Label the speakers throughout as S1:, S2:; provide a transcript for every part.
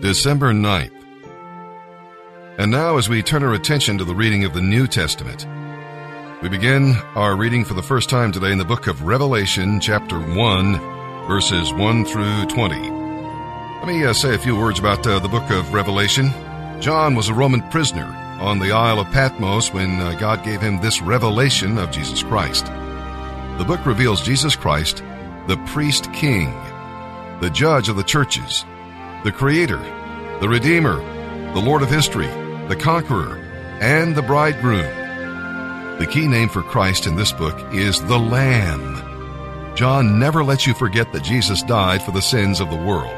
S1: December 9th. And now, as we turn our attention to the reading of the New Testament, we begin our reading for the first time today in the book of Revelation, chapter 1, verses 1 through 20. Let me uh, say a few words about uh, the book of Revelation. John was a Roman prisoner on the Isle of Patmos when uh, God gave him this revelation of Jesus Christ. The book reveals Jesus Christ, the priest king, the judge of the churches, the creator, the redeemer, the Lord of history, the conqueror, and the bridegroom. The key name for Christ in this book is the Lamb. John never lets you forget that Jesus died for the sins of the world.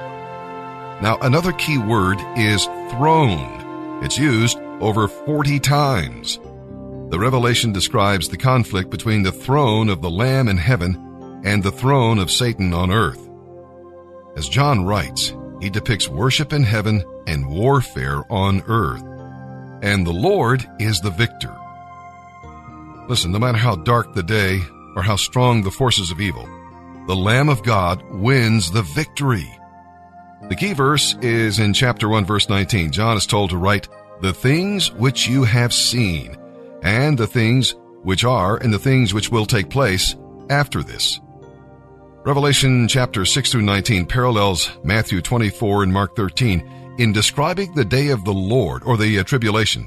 S1: Now, another key word is throne. It's used over 40 times. The revelation describes the conflict between the throne of the Lamb in heaven and the throne of Satan on earth. As John writes, he depicts worship in heaven and warfare on earth. And the Lord is the victor. Listen, no matter how dark the day or how strong the forces of evil, the Lamb of God wins the victory. The key verse is in chapter 1 verse 19. John is told to write, the things which you have seen, and the things which are, and the things which will take place after this. Revelation chapter 6 through 19 parallels Matthew 24 and Mark 13 in describing the day of the Lord or the uh, tribulation.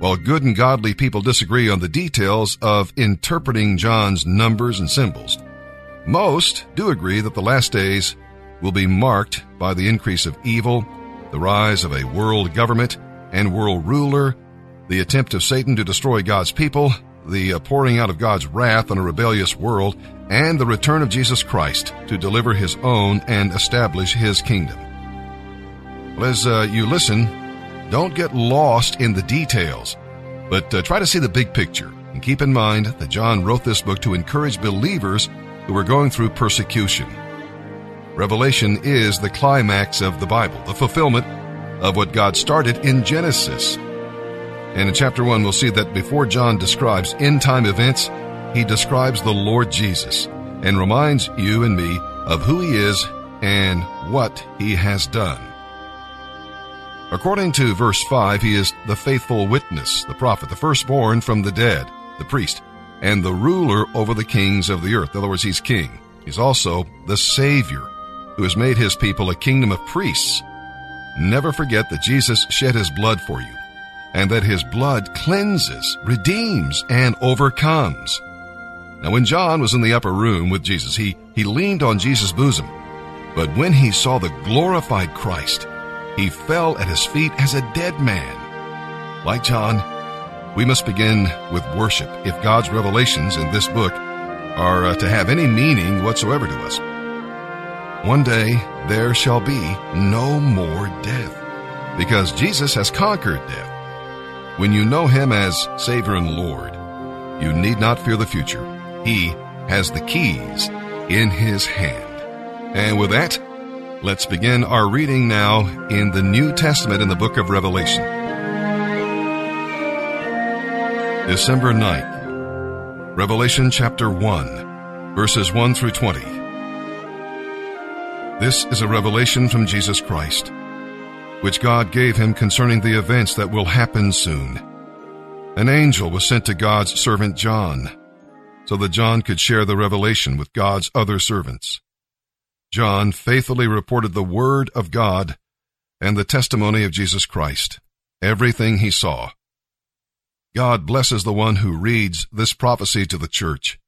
S1: While good and godly people disagree on the details of interpreting John's numbers and symbols, most do agree that the last days will be marked by the increase of evil, the rise of a world government and world ruler, the attempt of Satan to destroy God's people, the uh, pouring out of God's wrath on a rebellious world, and the return of Jesus Christ to deliver his own and establish his kingdom. Well, as uh, you listen, don't get lost in the details, but uh, try to see the big picture and keep in mind that John wrote this book to encourage believers who are going through persecution. Revelation is the climax of the Bible, the fulfillment of what God started in Genesis. And in chapter 1, we'll see that before John describes end time events, he describes the Lord Jesus and reminds you and me of who he is and what he has done. According to verse 5, he is the faithful witness, the prophet, the firstborn from the dead, the priest, and the ruler over the kings of the earth. In other words, he's king. He's also the Savior, who has made his people a kingdom of priests. Never forget that Jesus shed his blood for you, and that his blood cleanses, redeems, and overcomes. Now, when John was in the upper room with Jesus, he, he leaned on Jesus' bosom. But when he saw the glorified Christ, he fell at his feet as a dead man. Like John, we must begin with worship if God's revelations in this book are uh, to have any meaning whatsoever to us. One day there shall be no more death because Jesus has conquered death. When you know him as Savior and Lord, you need not fear the future. He has the keys in his hand. And with that, Let's begin our reading now in the New Testament in the book of Revelation. December 9th, Revelation chapter 1, verses 1 through 20. This is a revelation from Jesus Christ, which God gave him concerning the events that will happen soon. An angel was sent to God's servant John, so that John could share the revelation with God's other servants. John faithfully reported the Word of God and the testimony of Jesus Christ, everything he saw. God blesses the one who reads this prophecy to the church,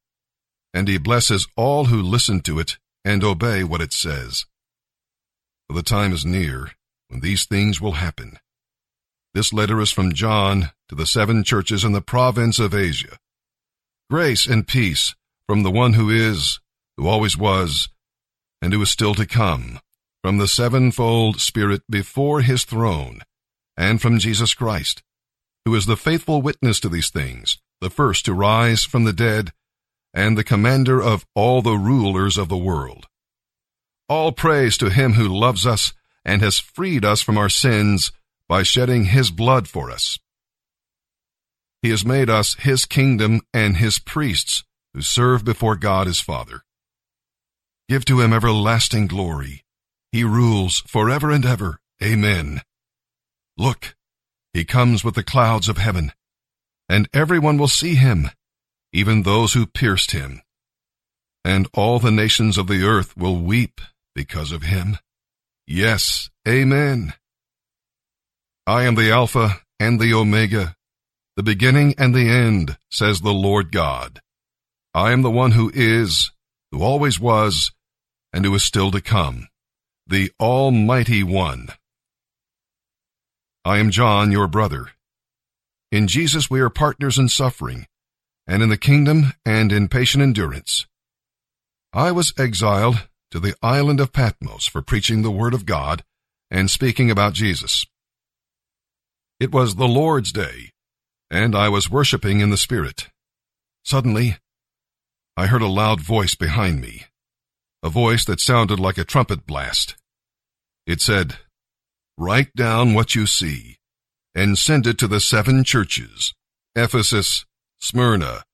S1: and he blesses all who listen to it and obey what it says. The time is near when these things will happen. This letter is from John to the seven churches in the province of Asia. Grace and peace from the one who is, who always was, and who is still to come, from the sevenfold Spirit before his throne, and from Jesus Christ, who is the faithful witness to these things, the first to rise from the dead, and the commander of all the rulers of the world. All praise to him who loves us and has freed us from our sins by shedding his blood for us. He has made us his kingdom and his priests who serve before God his Father. Give to him everlasting glory, He rules forever and ever. Amen. Look, he comes with the clouds of heaven, and everyone will see him, even those who pierced him. And all the nations of the earth will weep because of him. Yes, Amen. I am the Alpha and the Omega, the beginning and the end, says the Lord God. I am the one who is, who always was, and who is still to come, the Almighty One. I am John, your brother. In Jesus we are partners in suffering, and in the kingdom and in patient endurance. I was exiled to the island of Patmos for preaching the word of God and speaking about Jesus. It was the Lord's day, and I was worshiping in the Spirit. Suddenly, I heard a loud voice behind me, a voice that sounded like a trumpet blast. It said, Write down what you see and send it to the seven churches Ephesus, Smyrna,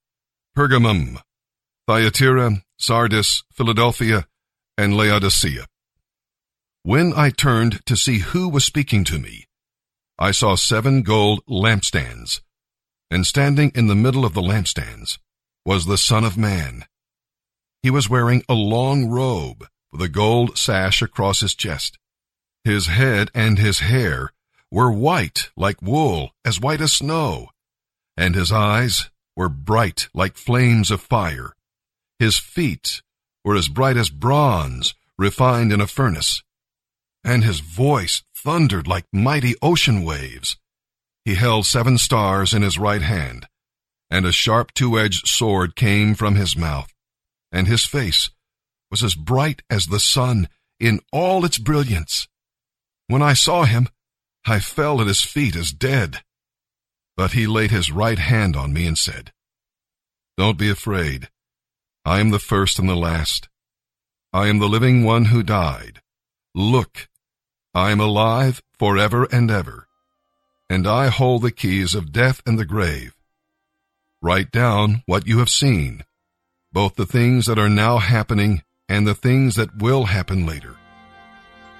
S1: Pergamum, Thyatira, Sardis, Philadelphia, and Laodicea. When I turned to see who was speaking to me, I saw seven gold lampstands, and standing in the middle of the lampstands was the Son of Man. He was wearing a long robe with a gold sash across his chest. His head and his hair were white like wool, as white as snow, and his eyes were bright like flames of fire. His feet were as bright as bronze refined in a furnace, and his voice thundered like mighty ocean waves. He held seven stars in his right hand, and a sharp two-edged sword came from his mouth, and his face was as bright as the sun in all its brilliance. When I saw him, I fell at his feet as dead. But he laid his right hand on me and said, Don't be afraid. I am the first and the last. I am the living one who died. Look, I am alive forever and ever, and I hold the keys of death and the grave. Write down what you have seen, both the things that are now happening and the things that will happen later.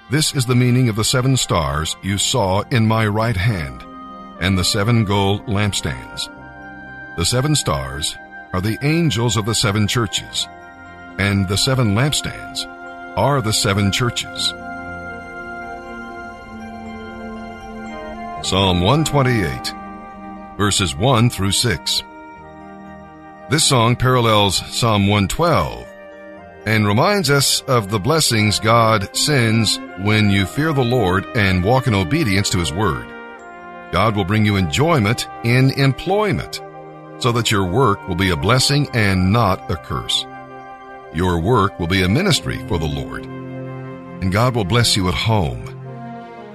S1: This is the meaning of the seven stars you saw in my right hand and the seven gold lampstands. The seven stars are the angels of the seven churches, and the seven lampstands are the seven churches. Psalm 128, verses 1 through 6. This song parallels Psalm 112 and reminds us of the blessings God sends when you fear the Lord and walk in obedience to His Word. God will bring you enjoyment in employment so that your work will be a blessing and not a curse. Your work will be a ministry for the Lord. And God will bless you at home,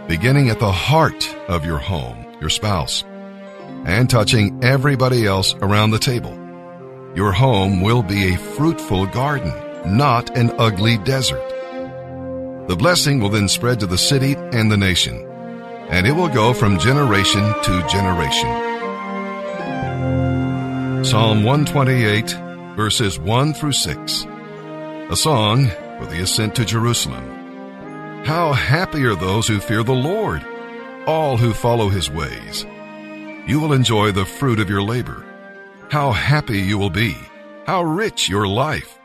S1: beginning at the heart of your home, your spouse, and touching everybody else around the table. Your home will be a fruitful garden, not an ugly desert. The blessing will then spread to the city and the nation, and it will go from generation to generation. Psalm 128, verses 1 through 6. A song for the ascent to Jerusalem. How happy are those who fear the Lord, all who follow his ways. You will enjoy the fruit of your labor. How happy you will be. How rich your life.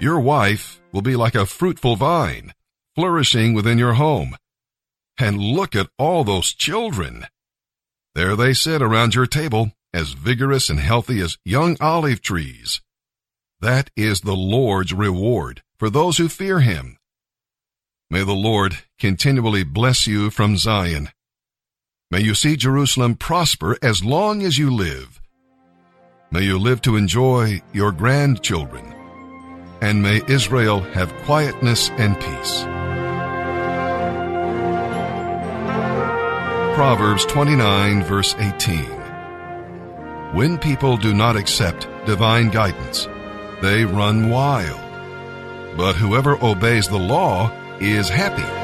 S1: Your wife will be like a fruitful vine, flourishing within your home. And look at all those children. There they sit around your table, as vigorous and healthy as young olive trees. That is the Lord's reward for those who fear him. May the Lord continually bless you from Zion. May you see Jerusalem prosper as long as you live. May you live to enjoy your grandchildren. And may Israel have quietness and peace. Proverbs 29 verse 18 when people do not accept divine guidance, they run wild. But whoever obeys the law is happy.